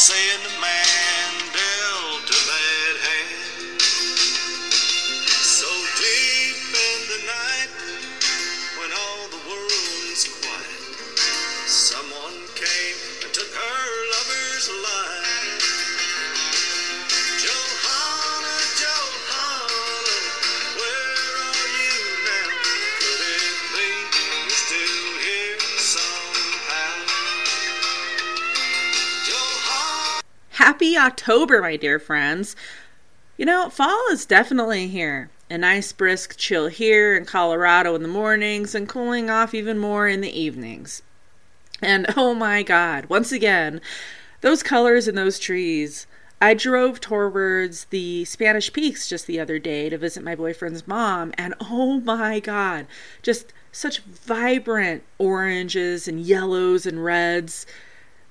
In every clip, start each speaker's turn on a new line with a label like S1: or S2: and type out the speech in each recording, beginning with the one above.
S1: saying the man
S2: October, my dear friends. You know, fall is definitely here. A nice brisk chill here in Colorado in the mornings and cooling off even more in the evenings. And oh my god, once again, those colors in those trees. I drove towards the Spanish Peaks just the other day to visit my boyfriend's mom, and oh my god, just such vibrant oranges and yellows and reds.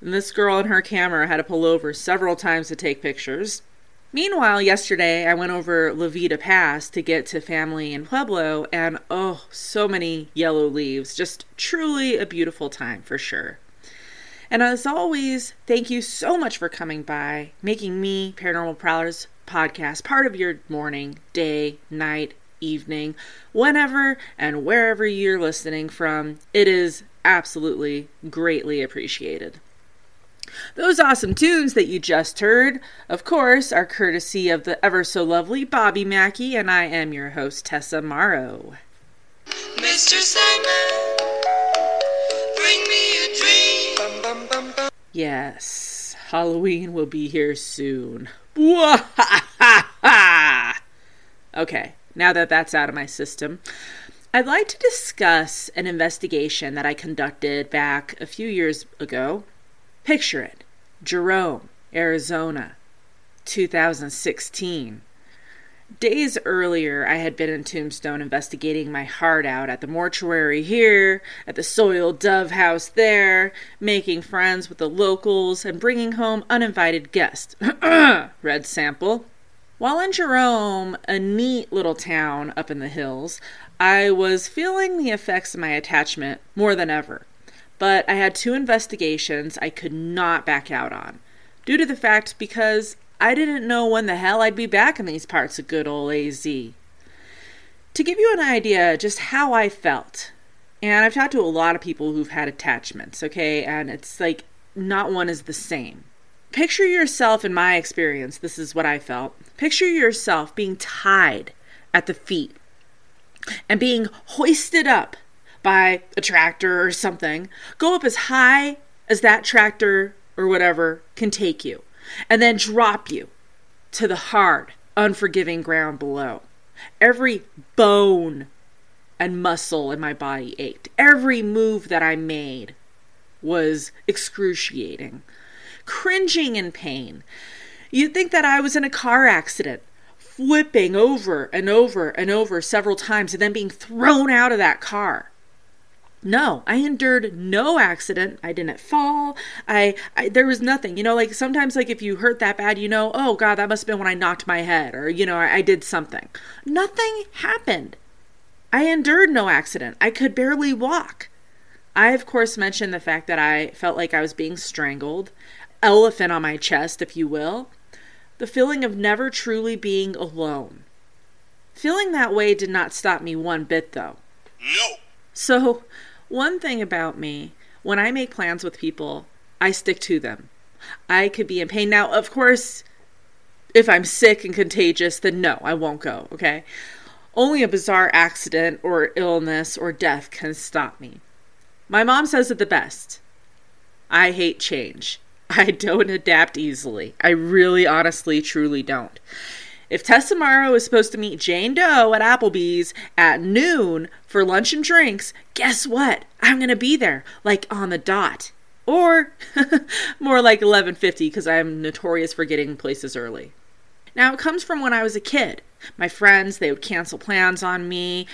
S2: And this girl and her camera had to pull over several times to take pictures. Meanwhile, yesterday I went over La Veta Pass to get to family in Pueblo, and oh, so many yellow leaves. Just truly a beautiful time for sure. And as always, thank you so much for coming by, making me, Paranormal Prowlers podcast, part of your morning, day, night, evening, whenever and wherever you're listening from. It is absolutely greatly appreciated. Those awesome tunes that you just heard, of course, are courtesy of the ever so lovely Bobby Mackey, and I am your host, Tessa Mauro.
S1: Mr. Sandman, bring me a dream.
S2: Yes, Halloween will be here soon. Okay, now that that's out of my system, I'd like to discuss an investigation that I conducted back a few years ago. Picture it Jerome, Arizona, 2016. Days earlier, I had been in Tombstone investigating my heart out at the mortuary here, at the soiled dove house there, making friends with the locals, and bringing home uninvited guests. Red sample. While in Jerome, a neat little town up in the hills, I was feeling the effects of my attachment more than ever. But I had two investigations I could not back out on, due to the fact because I didn't know when the hell I'd be back in these parts of good old AZ. To give you an idea just how I felt, and I've talked to a lot of people who've had attachments, okay, and it's like not one is the same. Picture yourself, in my experience, this is what I felt. Picture yourself being tied at the feet and being hoisted up by a tractor or something. Go up as high as that tractor or whatever can take you and then drop you to the hard, unforgiving ground below. Every bone and muscle in my body ached. Every move that I made was excruciating, cringing in pain. You'd think that I was in a car accident, flipping over and over and over several times and then being thrown out of that car. No, I endured no accident. I didn't fall. I, I there was nothing. You know, like sometimes like if you hurt that bad, you know, oh god, that must have been when I knocked my head or you know, I, I did something. Nothing happened. I endured no accident. I could barely walk. I of course mentioned the fact that I felt like I was being strangled, elephant on my chest, if you will. The feeling of never truly being alone. Feeling that way did not stop me one bit though.
S1: No.
S2: So, one thing about me, when I make plans with people, I stick to them. I could be in pain. Now, of course, if I'm sick and contagious, then no, I won't go, okay? Only a bizarre accident or illness or death can stop me. My mom says it the best I hate change. I don't adapt easily. I really, honestly, truly don't. If Tessa Mauro is supposed to meet Jane Doe at Applebee's at noon for lunch and drinks, guess what? I'm going to be there, like on the dot. Or more like 11:50 because I'm notorious for getting places early. Now, it comes from when I was a kid. My friends, they would cancel plans on me.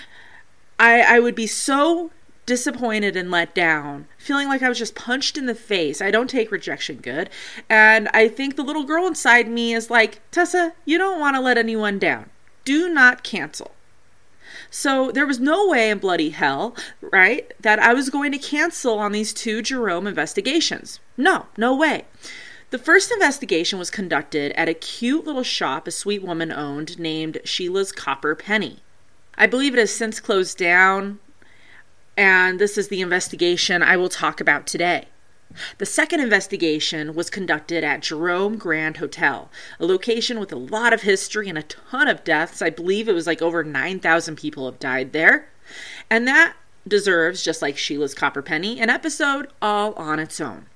S2: I, I would be so disappointed and let down, feeling like I was just punched in the face. I don't take rejection good. And I think the little girl inside me is like, Tessa, you don't want to let anyone down. Do not cancel. So there was no way in bloody hell, right, that I was going to cancel on these two Jerome investigations. No, no way. The first investigation was conducted at a cute little shop a sweet woman owned named Sheila's Copper Penny. I believe it has since closed down, and this is the investigation I will talk about today. The second investigation was conducted at Jerome Grand Hotel, a location with a lot of history and a ton of deaths. I believe it was like over 9,000 people have died there. And that deserves, just like Sheila's Copper Penny, an episode all on its own.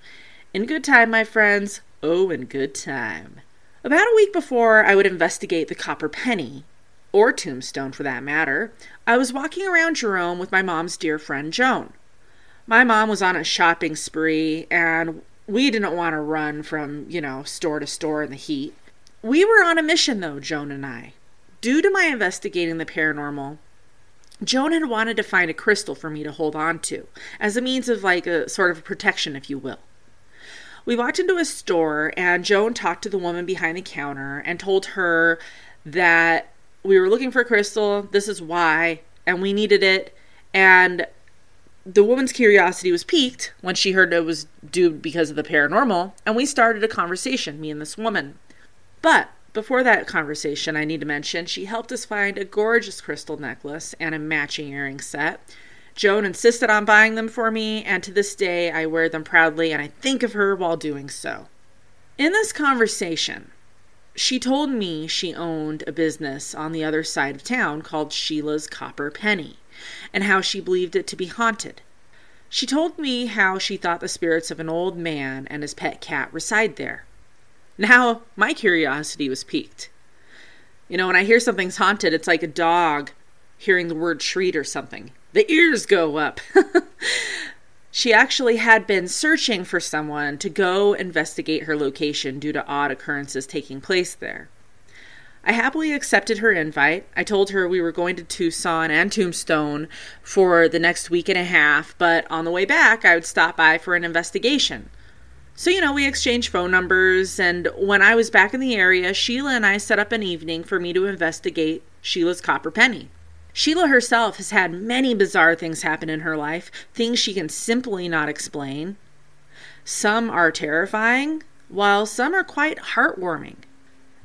S2: In good time, my friends. Oh, in good time. About a week before I would investigate the Copper Penny, or Tombstone for that matter, I was walking around Jerome with my mom's dear friend Joan. My mom was on a shopping spree, and we didn't want to run from, you know, store to store in the heat. We were on a mission, though, Joan and I. Due to my investigating the paranormal, Joan had wanted to find a crystal for me to hold on to, as a means of like a sort of protection, if you will. We walked into a store, and Joan talked to the woman behind the counter and told her that we were looking for crystal, this is why, and we needed it, and the woman's curiosity was piqued when she heard it was due because of the paranormal, and we started a conversation, me and this woman. But before that conversation, I need to mention she helped us find a gorgeous crystal necklace and a matching earring set. Joan insisted on buying them for me, and to this day I wear them proudly and I think of her while doing so. In this conversation, she told me she owned a business on the other side of town called Sheila's Copper Penny and how she believed it to be haunted. She told me how she thought the spirits of an old man and his pet cat reside there. Now, my curiosity was piqued. You know, when I hear something's haunted, it's like a dog hearing the word treat or something. The ears go up. she actually had been searching for someone to go investigate her location due to odd occurrences taking place there. I happily accepted her invite. I told her we were going to Tucson and Tombstone for the next week and a half, but on the way back, I would stop by for an investigation. So, you know, we exchanged phone numbers, and when I was back in the area, Sheila and I set up an evening for me to investigate Sheila's copper penny. Sheila herself has had many bizarre things happen in her life, things she can simply not explain. Some are terrifying, while some are quite heartwarming.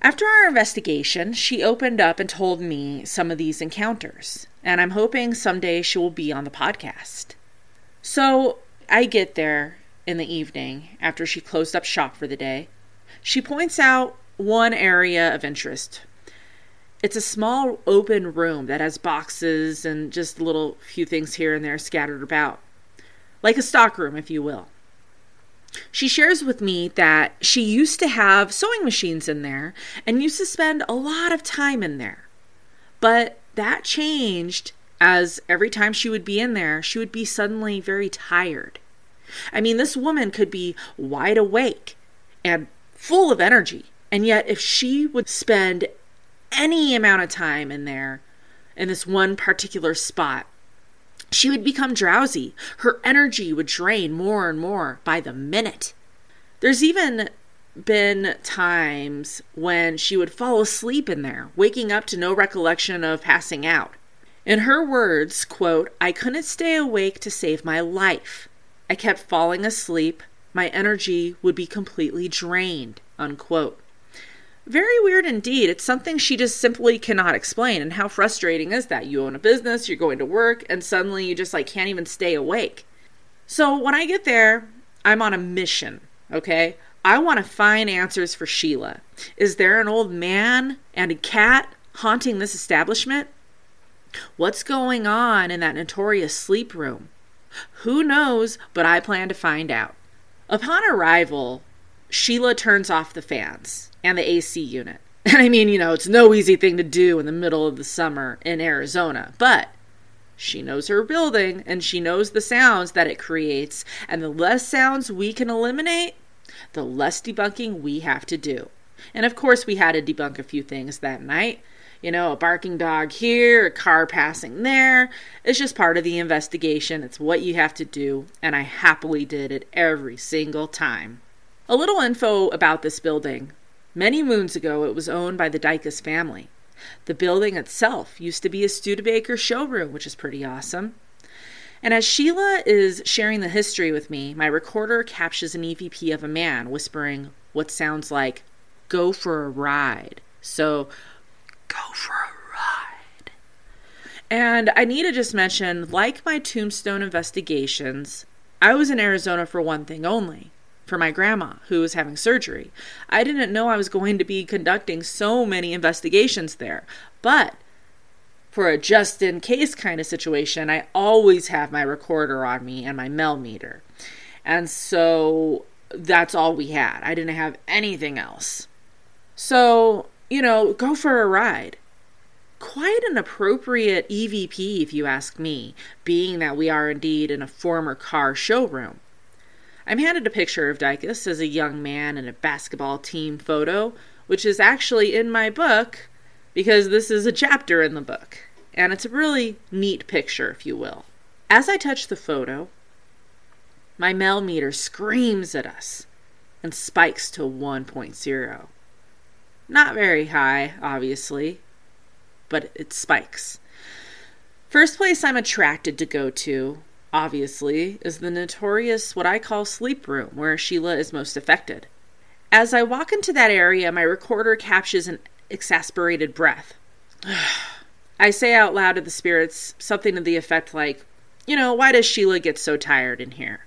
S2: After our investigation, she opened up and told me some of these encounters, and I'm hoping someday she will be on the podcast. So I get there in the evening after she closed up shop for the day. She points out one area of interest. It's a small open room that has boxes and just a little few things here and there scattered about. Like a stockroom, if you will. She shares with me that she used to have sewing machines in there and used to spend a lot of time in there. But that changed as every time she would be in there, she would be suddenly very tired. I mean, this woman could be wide awake and full of energy. And yet, if she would spend any amount of time in there, in this one particular spot, she would become drowsy. Her energy would drain more and more by the minute. There's even been times when she would fall asleep in there, waking up to no recollection of passing out. In her words, quote, I couldn't stay awake to save my life. I kept falling asleep. My energy would be completely drained, unquote. Very weird indeed. It's something she just simply cannot explain. And how frustrating is that? You own a business, you're going to work, and suddenly you just like can't even stay awake. So when I get there, I'm on a mission, okay? I want to find answers for Sheila. Is there an old man and a cat haunting this establishment? What's going on in that notorious sleep room? Who knows, but I plan to find out. Upon arrival, Sheila turns off the fans and the AC unit. And I mean, you know, it's no easy thing to do in the middle of the summer in Arizona, but she knows her building and she knows the sounds that it creates. And the less sounds we can eliminate, the less debunking we have to do. And of course, we had to debunk a few things that night. You know, a barking dog here, a car passing there. It's just part of the investigation. It's what you have to do. And I happily did it every single time. A little info about this building. Many moons ago, it was owned by the Dykus family. The building itself used to be a Studebaker showroom, which is pretty awesome. And as Sheila is sharing the history with me, my recorder captures an EVP of a man whispering, what sounds like go for a ride. So, go for a ride. And I need to just mention like my tombstone investigations, I was in Arizona for one thing only for my grandma who was having surgery. I didn't know I was going to be conducting so many investigations there, but for a just in case kind of situation, I always have my recorder on me and my Mel meter. And so that's all we had. I didn't have anything else. So, you know, go for a ride. Quite an appropriate EVP, if you ask me, being that we are indeed in a former car showroom. I'm handed a picture of Dykus as a young man in a basketball team photo, which is actually in my book because this is a chapter in the book, and it's a really neat picture, if you will. As I touch the photo, my Mel meter screams at us and spikes to 1.0. Not very high, obviously, but it spikes. First place I'm attracted to go to obviously, is the notorious what I call sleep room, where Sheila is most affected. As I walk into that area, my recorder captures an exasperated breath. I say out loud to the spirits something to the effect like, You know, why does Sheila get so tired in here?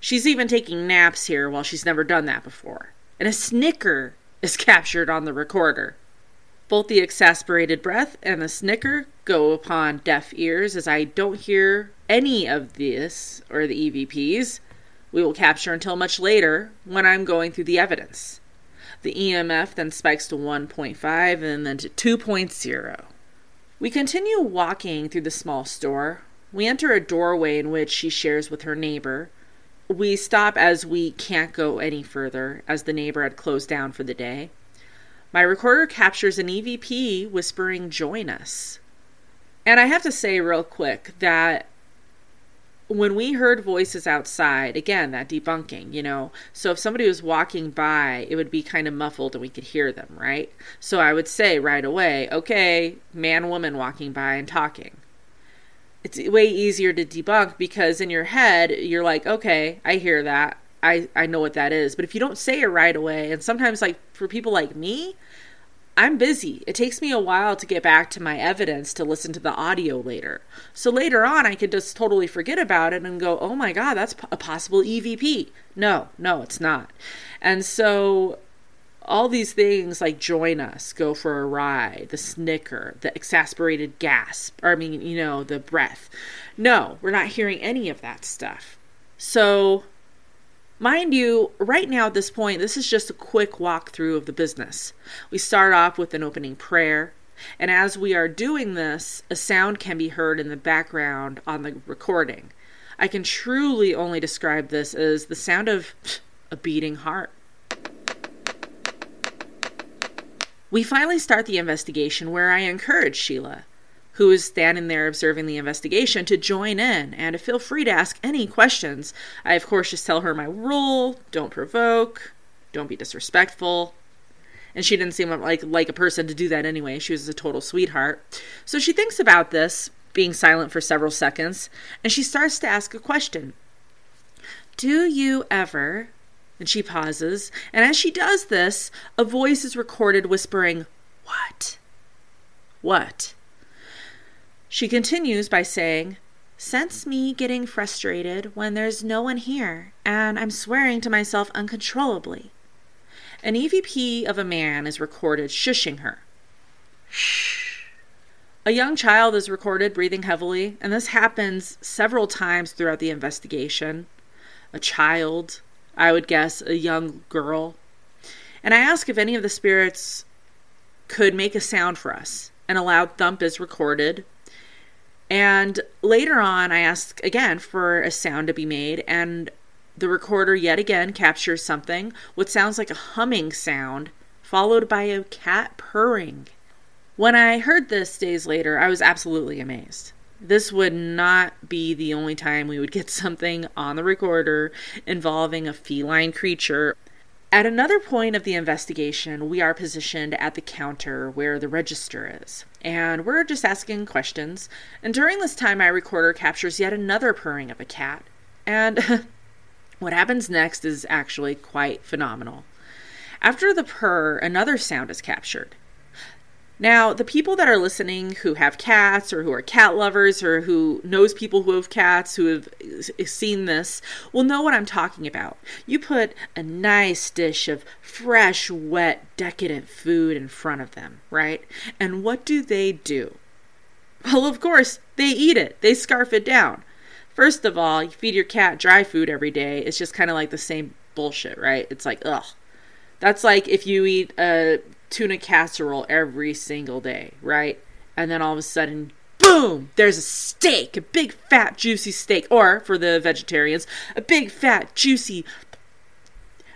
S2: She's even taking naps here while she's never done that before. And a snicker is captured on the recorder. Both the exasperated breath and the snicker go upon deaf ears as I don't hear any of this or the EVPs. We will capture until much later when I'm going through the evidence. The EMF then spikes to 1.5 and then to 2.0. We continue walking through the small store. We enter a doorway in which she shares with her neighbor. We stop as we can't go any further, as the neighbor had closed down for the day. My recorder captures an EVP whispering, Join us. And I have to say, real quick, that when we heard voices outside, again, that debunking, you know, so if somebody was walking by, it would be kind of muffled and we could hear them, right? So I would say right away, okay, man, woman walking by and talking. It's way easier to debunk because in your head, you're like, okay, I hear that. I, I know what that is. But if you don't say it right away, and sometimes, like for people like me, I'm busy. It takes me a while to get back to my evidence to listen to the audio later. So later on, I could just totally forget about it and go, oh my God, that's a possible EVP. No, no, it's not. And so all these things like join us, go for a ride, the snicker, the exasperated gasp, or I mean, you know, the breath. No, we're not hearing any of that stuff. So Mind you, right now at this point, this is just a quick walkthrough of the business. We start off with an opening prayer, and as we are doing this, a sound can be heard in the background on the recording. I can truly only describe this as the sound of a beating heart. We finally start the investigation where I encourage Sheila who is standing there observing the investigation, to join in and to feel free to ask any questions. I, of course, just tell her my rule don't provoke, don't be disrespectful. And she didn't seem like, like a person to do that anyway. She was a total sweetheart. So she thinks about this, being silent for several seconds, and she starts to ask a question Do you ever and she pauses, and as she does this, a voice is recorded whispering, What? What? She continues by saying, Sense me getting frustrated when there's no one here and I'm swearing to myself uncontrollably. An EVP of a man is recorded shushing her. Shh. A young child is recorded breathing heavily, and this happens several times throughout the investigation. A child, I would guess a young girl. And I ask if any of the spirits could make a sound for us. And a loud thump is recorded, and later on, I ask again for a sound to be made, and the recorder yet again captures something, what sounds like a humming sound, followed by a cat purring. When I heard this days later, I was absolutely amazed. This would not be the only time we would get something on the recorder involving a feline creature at another point of the investigation, we are positioned at the counter where the register is, and we're just asking questions. And during this time, my recorder captures yet another purring of a cat. And what happens next is actually quite phenomenal. After the purr, another sound is captured. Now, the people that are listening who have cats or who are cat lovers or who knows people who have cats who have seen this will know what I'm talking about. You put a nice dish of fresh, wet, decadent food in front of them, right? And what do they do? Well, of course, they eat it. They scarf it down. First of all, you feed your cat dry food every day. It's just kind of like the same bullshit, right? It's like, ugh. That's like if you eat a tuna casserole every single day, right? And then all of a sudden, boom, there's a steak, a big fat juicy steak. Or for the vegetarians, a big fat juicy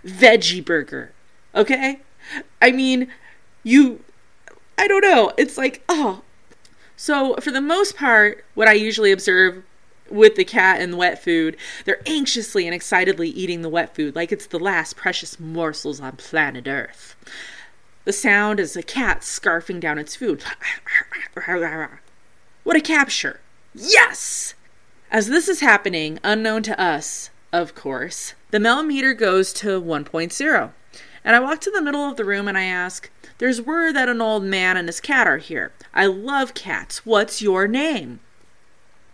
S2: veggie burger. Okay? I mean, you, I don't know. It's like, oh. So for the most part, what I usually observe with the cat and the wet food, they're anxiously and excitedly eating the wet food like it's the last precious morsels on planet Earth. The sound is a cat scarfing down its food. What a capture! Yes! As this is happening, unknown to us, of course, the Mel meter goes to 1.0. And I walk to the middle of the room and I ask, There's word that an old man and his cat are here. I love cats. What's your name?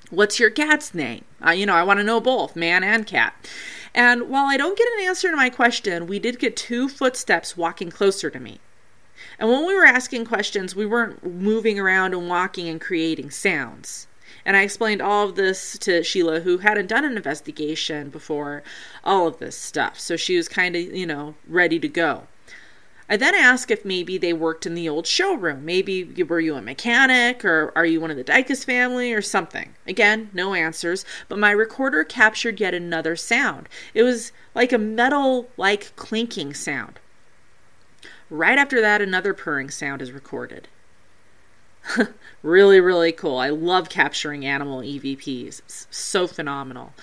S2: What's your cat's name? Uh, you know, I want to know both, man and cat. And while I don't get an answer to my question, we did get two footsteps walking closer to me. And when we were asking questions, we weren't moving around and walking and creating sounds. And I explained all of this to Sheila, who hadn't done an investigation before, all of this stuff. So she was kind of, you know, ready to go. I then asked if maybe they worked in the old showroom. Maybe were you a mechanic or are you one of the Dykus family or something? Again, no answers, but my recorder captured yet another sound. It was like a metal like clinking sound. Right after that, another purring sound is recorded. really, really cool. I love capturing animal EVPs. It's so phenomenal.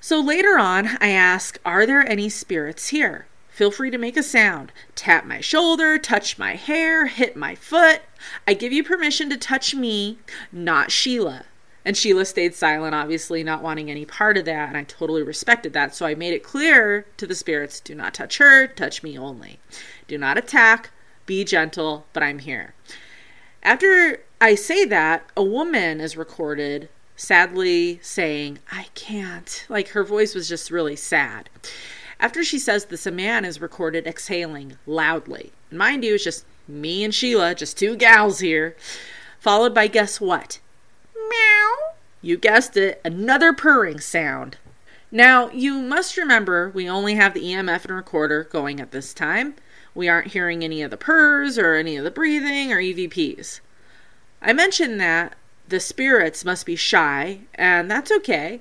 S2: So later on, I ask, Are there any spirits here? Feel free to make a sound. Tap my shoulder, touch my hair, hit my foot. I give you permission to touch me, not Sheila. And Sheila stayed silent, obviously not wanting any part of that, and I totally respected that. So I made it clear to the spirits do not touch her, touch me only. Do not attack, be gentle, but I'm here. After I say that, a woman is recorded sadly saying, I can't. Like her voice was just really sad. After she says this, a man is recorded exhaling loudly. Mind you, it's just me and Sheila, just two gals here. Followed by guess what? Meow. You guessed it, another purring sound. Now, you must remember we only have the EMF and recorder going at this time. We aren't hearing any of the purrs or any of the breathing or EVPs. I mentioned that the spirits must be shy, and that's okay.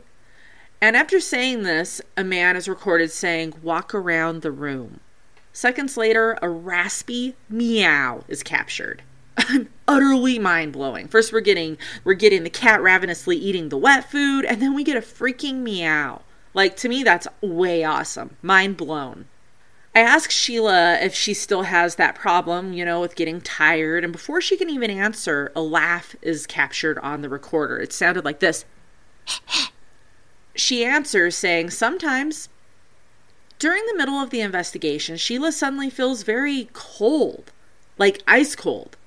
S2: And after saying this, a man is recorded saying, Walk around the room. Seconds later, a raspy meow is captured. utterly mind blowing. First we're getting we're getting the cat ravenously eating the wet food, and then we get a freaking meow. Like to me that's way awesome. Mind blown. I ask Sheila if she still has that problem, you know, with getting tired, and before she can even answer, a laugh is captured on the recorder. It sounded like this. She answers, saying, Sometimes. During the middle of the investigation, Sheila suddenly feels very cold, like ice cold.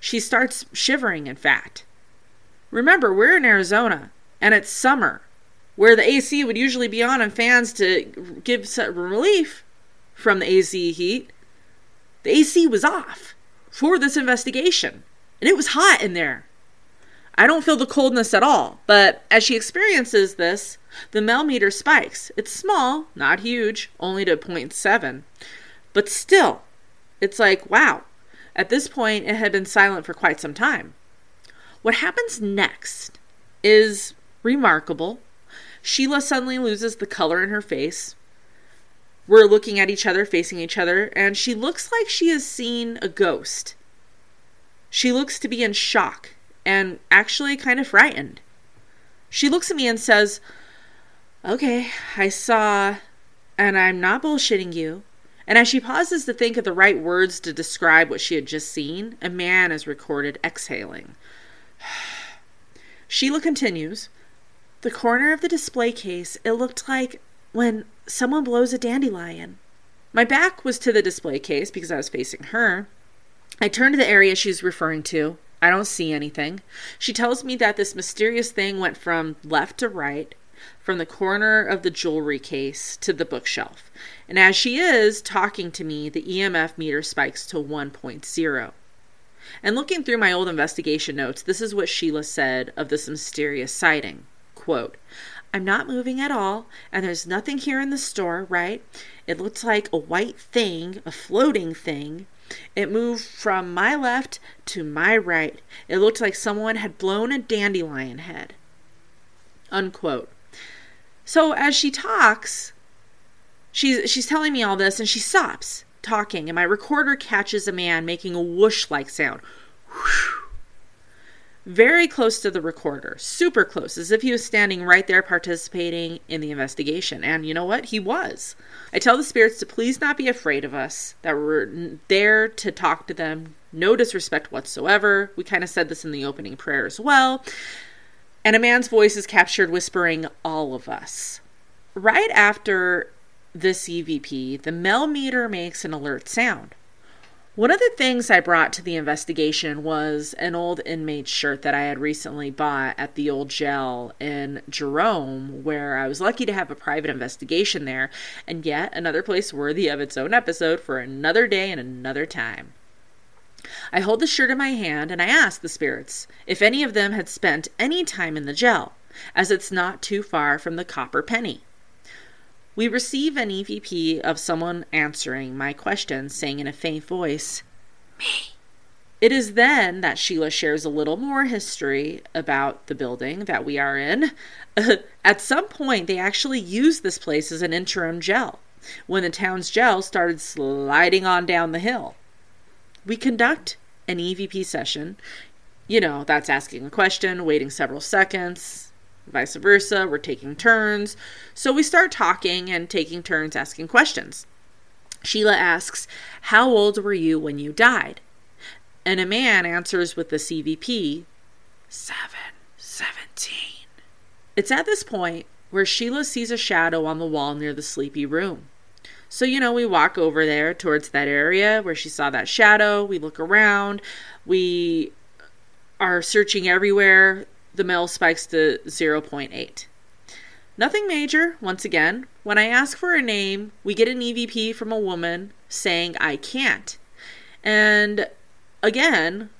S2: She starts shivering, in fact. Remember, we're in Arizona, and it's summer, where the AC would usually be on and fans to give some relief from the AC heat. The AC was off for this investigation, and it was hot in there. I don't feel the coldness at all, but as she experiences this, the Mel meter spikes. It's small, not huge, only to 0.7, but still, it's like, wow. At this point, it had been silent for quite some time. What happens next is remarkable. Sheila suddenly loses the color in her face. We're looking at each other, facing each other, and she looks like she has seen a ghost. She looks to be in shock and actually kind of frightened. She looks at me and says, Okay, I saw, and I'm not bullshitting you. And as she pauses to think of the right words to describe what she had just seen, a man is recorded exhaling. Sheila continues, The corner of the display case, it looked like when someone blows a dandelion. My back was to the display case because I was facing her. I turn to the area she's referring to. I don't see anything. She tells me that this mysterious thing went from left to right, from the corner of the jewelry case to the bookshelf. And as she is talking to me, the EMF meter spikes to 1.0. And looking through my old investigation notes, this is what Sheila said of this mysterious sighting. Quote, I'm not moving at all, and there's nothing here in the store, right? It looks like a white thing, a floating thing. It moved from my left to my right. It looked like someone had blown a dandelion head. Unquote. So as she talks, she's she's telling me all this and she stops talking and my recorder catches a man making a whoosh like sound. Whew. Very close to the recorder, super close, as if he was standing right there participating in the investigation. And you know what? He was. I tell the spirits to please not be afraid of us, that we're there to talk to them, no disrespect whatsoever. We kind of said this in the opening prayer as well. And a man's voice is captured whispering, All of us. Right after this EVP, the Mel meter makes an alert sound. One of the things I brought to the investigation was an old inmate shirt that I had recently bought at the old jail in Jerome, where I was lucky to have a private investigation there, and yet another place worthy of its own episode for another day and another time. I hold the shirt in my hand and I ask the spirits if any of them had spent any time in the gel, as it's not too far from the copper penny. We receive an EVP of someone answering my question, saying in a faint voice, Me. It is then that Sheila shares a little more history about the building that we are in. At some point, they actually used this place as an interim gel when the town's gel started sliding on down the hill. We conduct an EVP session. You know, that's asking a question, waiting several seconds, vice versa. We're taking turns. So we start talking and taking turns asking questions. Sheila asks, How old were you when you died? And a man answers with the EVP, 7, 17. It's at this point where Sheila sees a shadow on the wall near the sleepy room. So, you know, we walk over there towards that area where she saw that shadow. We look around. We are searching everywhere the Mel spikes to 0.8. Nothing major, once again. When I ask for a name, we get an EVP from a woman saying I can't. And again,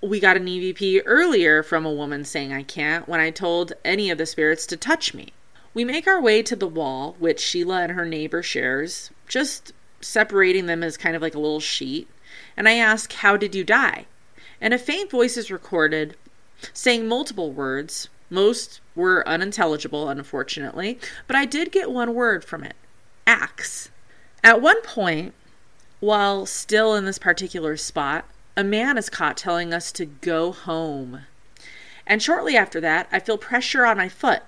S2: we got an EVP earlier from a woman saying I can't when I told any of the spirits to touch me. We make our way to the wall, which Sheila and her neighbor shares, just separating them as kind of like a little sheet. And I ask, How did you die? And a faint voice is recorded saying multiple words. Most were unintelligible, unfortunately, but I did get one word from it axe. At one point, while still in this particular spot, a man is caught telling us to go home. And shortly after that, I feel pressure on my foot,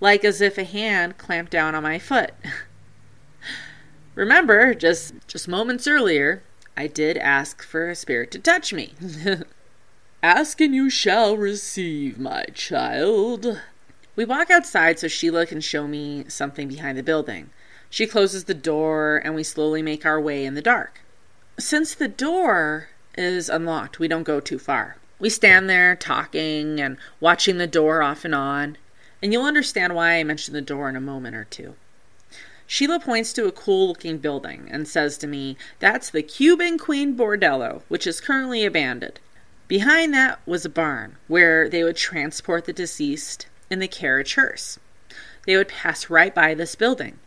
S2: like as if a hand clamped down on my foot. Remember, just just moments earlier, I did ask for a spirit to touch me. Ask and you shall receive, my child. We walk outside so Sheila can show me something behind the building. She closes the door and we slowly make our way in the dark. Since the door is unlocked, we don't go too far. We stand there talking and watching the door off and on, and you'll understand why I mention the door in a moment or two. Sheila points to a cool looking building and says to me, That's the Cuban Queen Bordello, which is currently abandoned. Behind that was a barn where they would transport the deceased in the carriage hearse. They would pass right by this building.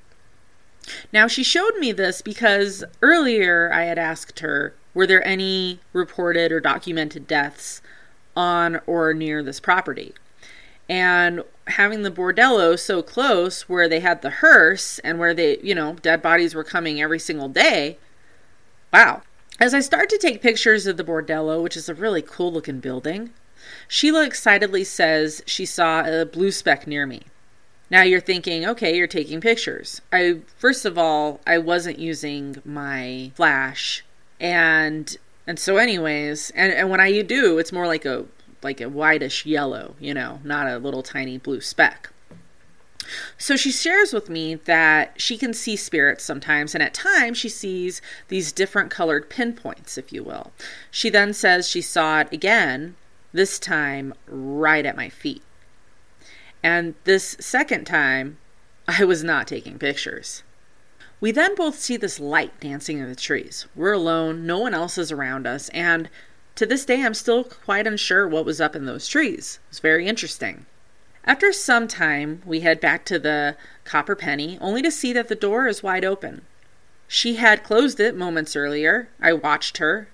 S2: Now, she showed me this because earlier I had asked her, were there any reported or documented deaths on or near this property? And having the bordello so close where they had the hearse and where they, you know, dead bodies were coming every single day, wow, as I start to take pictures of the bordello, which is a really cool looking building, Sheila excitedly says she saw a blue speck near me. Now you're thinking, okay, you're taking pictures. I first of all, I wasn't using my flash and and so anyways, and, and when I do, it's more like a like a whitish yellow, you know, not a little tiny blue speck. So she shares with me that she can see spirits sometimes, and at times she sees these different colored pinpoints, if you will. She then says she saw it again, this time right at my feet. And this second time, I was not taking pictures. We then both see this light dancing in the trees. We're alone, no one else is around us, and to this day I'm still quite unsure what was up in those trees. It's very interesting. After some time, we head back to the Copper Penny, only to see that the door is wide open. She had closed it moments earlier. I watched her,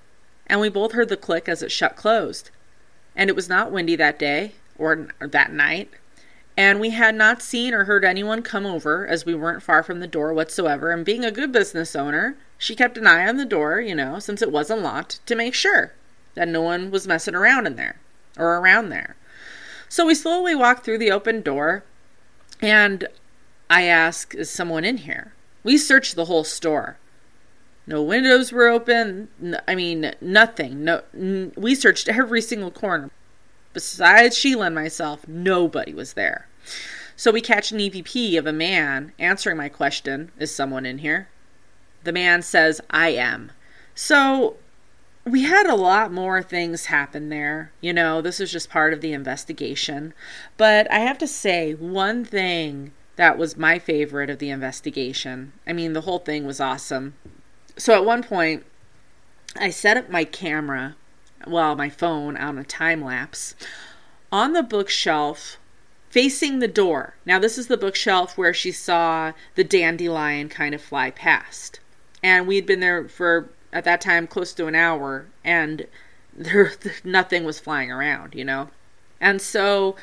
S2: and we both heard the click as it shut closed. And it was not windy that day, or, or that night. And we had not seen or heard anyone come over, as we weren't far from the door whatsoever. And being a good business owner, she kept an eye on the door, you know, since it was unlocked, to make sure that no one was messing around in there or around there. So we slowly walk through the open door, and I ask, Is someone in here? We searched the whole store. No windows were open. I mean, nothing. No, we searched every single corner. Besides Sheila and myself, nobody was there. So we catch an EVP of a man answering my question Is someone in here? The man says, I am. So we had a lot more things happen there. You know, this was just part of the investigation. But I have to say, one thing that was my favorite of the investigation I mean, the whole thing was awesome. So at one point, I set up my camera, well, my phone on a time lapse, on the bookshelf facing the door. Now, this is the bookshelf where she saw the dandelion kind of fly past. And we'd been there for at that time close to an hour and there nothing was flying around, you know. And so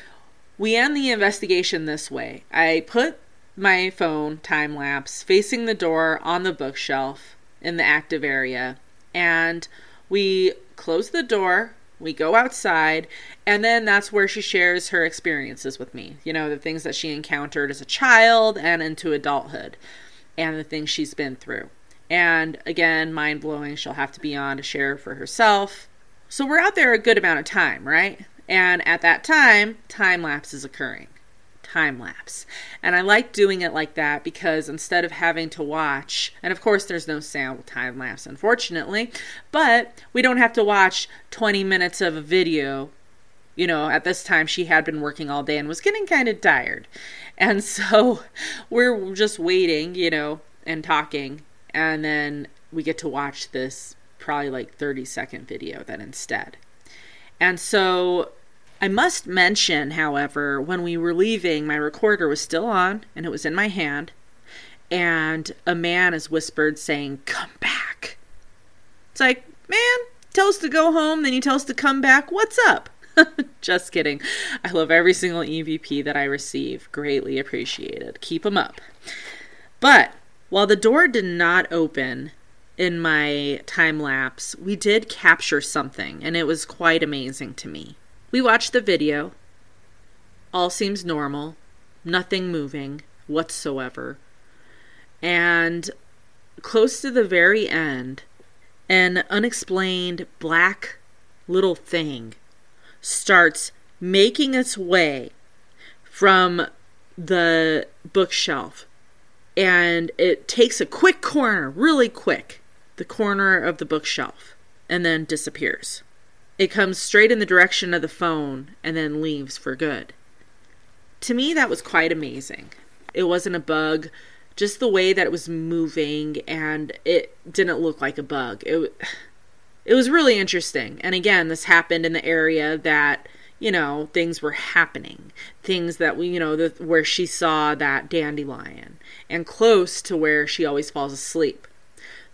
S2: we end the investigation this way. I put my phone time lapse facing the door on the bookshelf in the active area and we close the door we go outside and then that's where she shares her experiences with me you know the things that she encountered as a child and into adulthood and the things she's been through and again, mind blowing, she'll have to be on to share for herself. So we're out there a good amount of time, right? And at that time, time lapse is occurring. Time lapse. And I like doing it like that because instead of having to watch, and of course there's no sound with time lapse, unfortunately, but we don't have to watch 20 minutes of a video. You know, at this time she had been working all day and was getting kind of tired. And so we're just waiting, you know, and talking and then we get to watch this probably like 30 second video then instead. And so I must mention, however, when we were leaving, my recorder was still on and it was in my hand, and a man is whispered saying, Come back. It's like, man, tell us to go home, then you tell us to come back. What's up? Just kidding. I love every single EVP that I receive. Greatly appreciated. Keep them up. But while the door did not open in my time lapse, we did capture something, and it was quite amazing to me. We watched the video. All seems normal, nothing moving whatsoever. And close to the very end, an unexplained black little thing starts making its way from the bookshelf and it takes a quick corner, really quick, the corner of the bookshelf, and then disappears. It comes straight in the direction of the phone and then leaves for good. To me, that was quite amazing. It wasn't a bug, just the way that it was moving, and it didn't look like a bug. It, it was really interesting. And again, this happened in the area that you know things were happening. Things that we you know the, where she saw that dandelion and close to where she always falls asleep.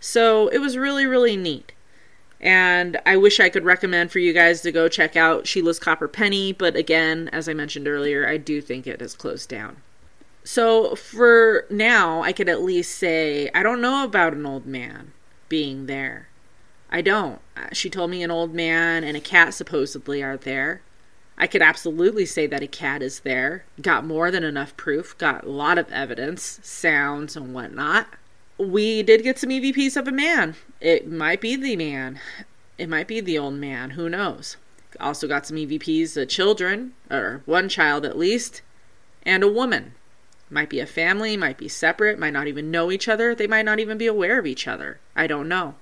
S2: So it was really really neat. And i wish i could recommend for you guys to go check out sheila's copper penny but again as i mentioned earlier i do think it has closed down. So for now i could at least say i don't know about an old man being there. I don't. Uh, she told me an old man and a cat supposedly are there. I could absolutely say that a cat is there. Got more than enough proof, got a lot of evidence, sounds, and whatnot. We did get some EVPs of a man. It might be the man. It might be the old man. Who knows? Also got some EVPs of children, or one child at least, and a woman. Might be a family, might be separate, might not even know each other, they might not even be aware of each other. I don't know.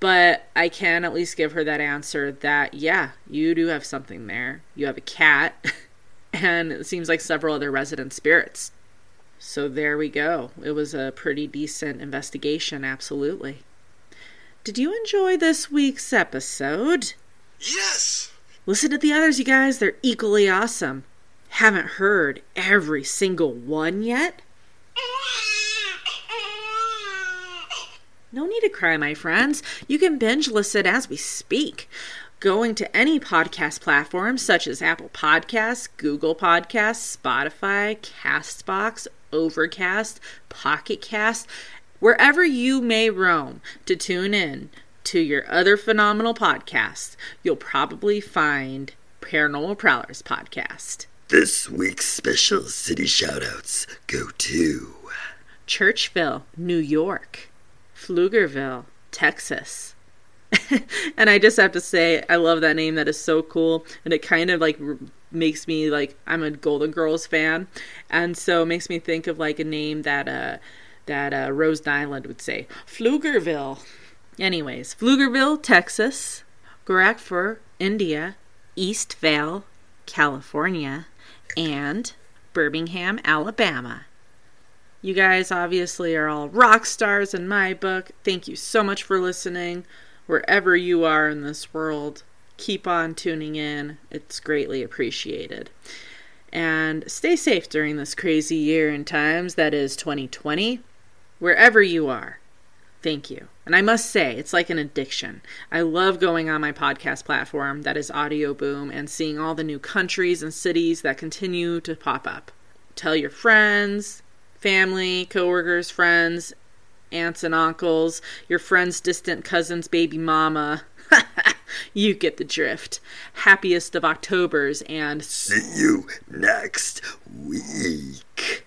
S2: But I can at least give her that answer that, yeah, you do have something there. You have a cat, and it seems like several other resident spirits. So there we go. It was a pretty decent investigation, absolutely. Did you enjoy this week's episode?
S1: Yes!
S2: Listen to the others, you guys. They're equally awesome. Haven't heard every single one yet? No need to cry, my friends. You can binge listen as we speak. Going to any podcast platform such as Apple Podcasts, Google Podcasts, Spotify, Castbox, Overcast, Pocket Cast, wherever you may roam to tune in to your other phenomenal podcasts, you'll probably find Paranormal Prowlers podcast.
S3: This week's special city shoutouts go to
S2: Churchville, New York, Pflugerville, Texas. and I just have to say, I love that name. That is so cool, and it kind of like makes me like I'm a Golden Girls fan, and so it makes me think of like a name that uh that uh, Rose Nylund would say, Pflugerville. Anyways, Pflugerville, Texas, Gorakhpur, India, Eastvale, California, and Birmingham, Alabama. You guys obviously are all rock stars in my book. Thank you so much for listening. Wherever you are in this world, keep on tuning in. It's greatly appreciated. And stay safe during this crazy year and times that is 2020. Wherever you are, thank you. And I must say, it's like an addiction. I love going on my podcast platform that is Audioboom and seeing all the new countries and cities that continue to pop up. Tell your friends, family, coworkers, friends, aunts and uncles, your friend's distant cousin's baby mama. you get the drift. Happiest of Octobers and
S3: See you next week.